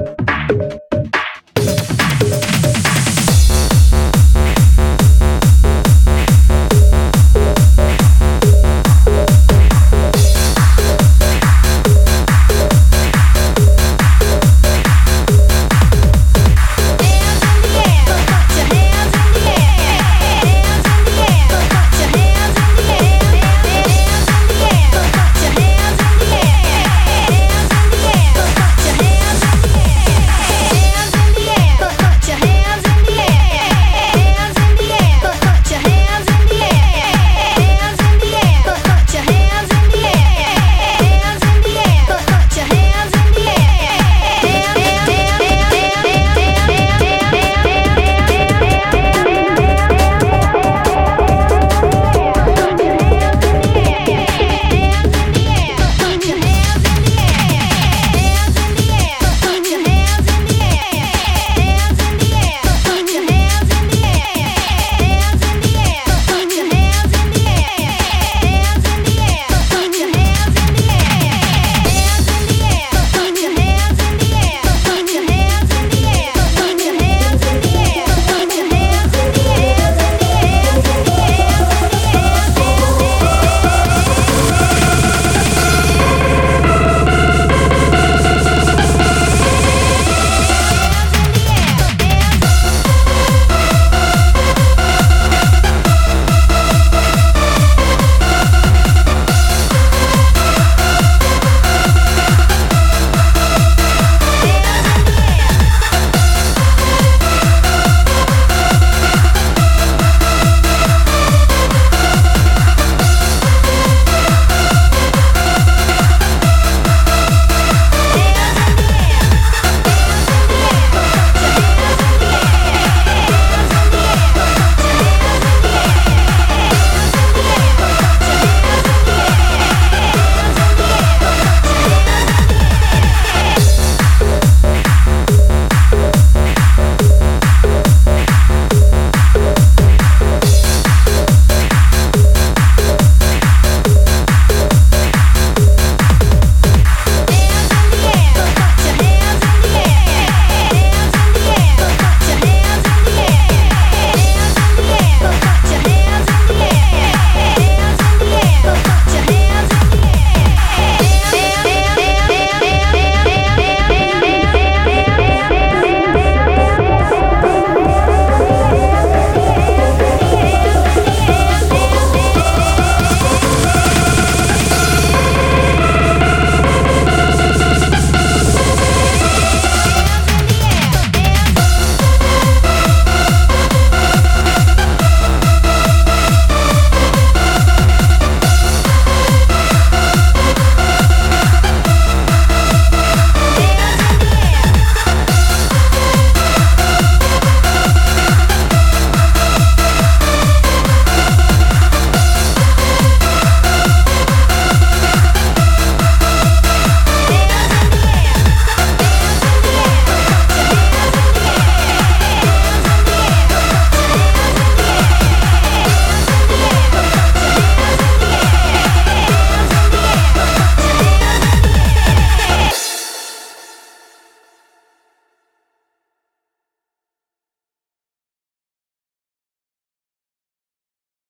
you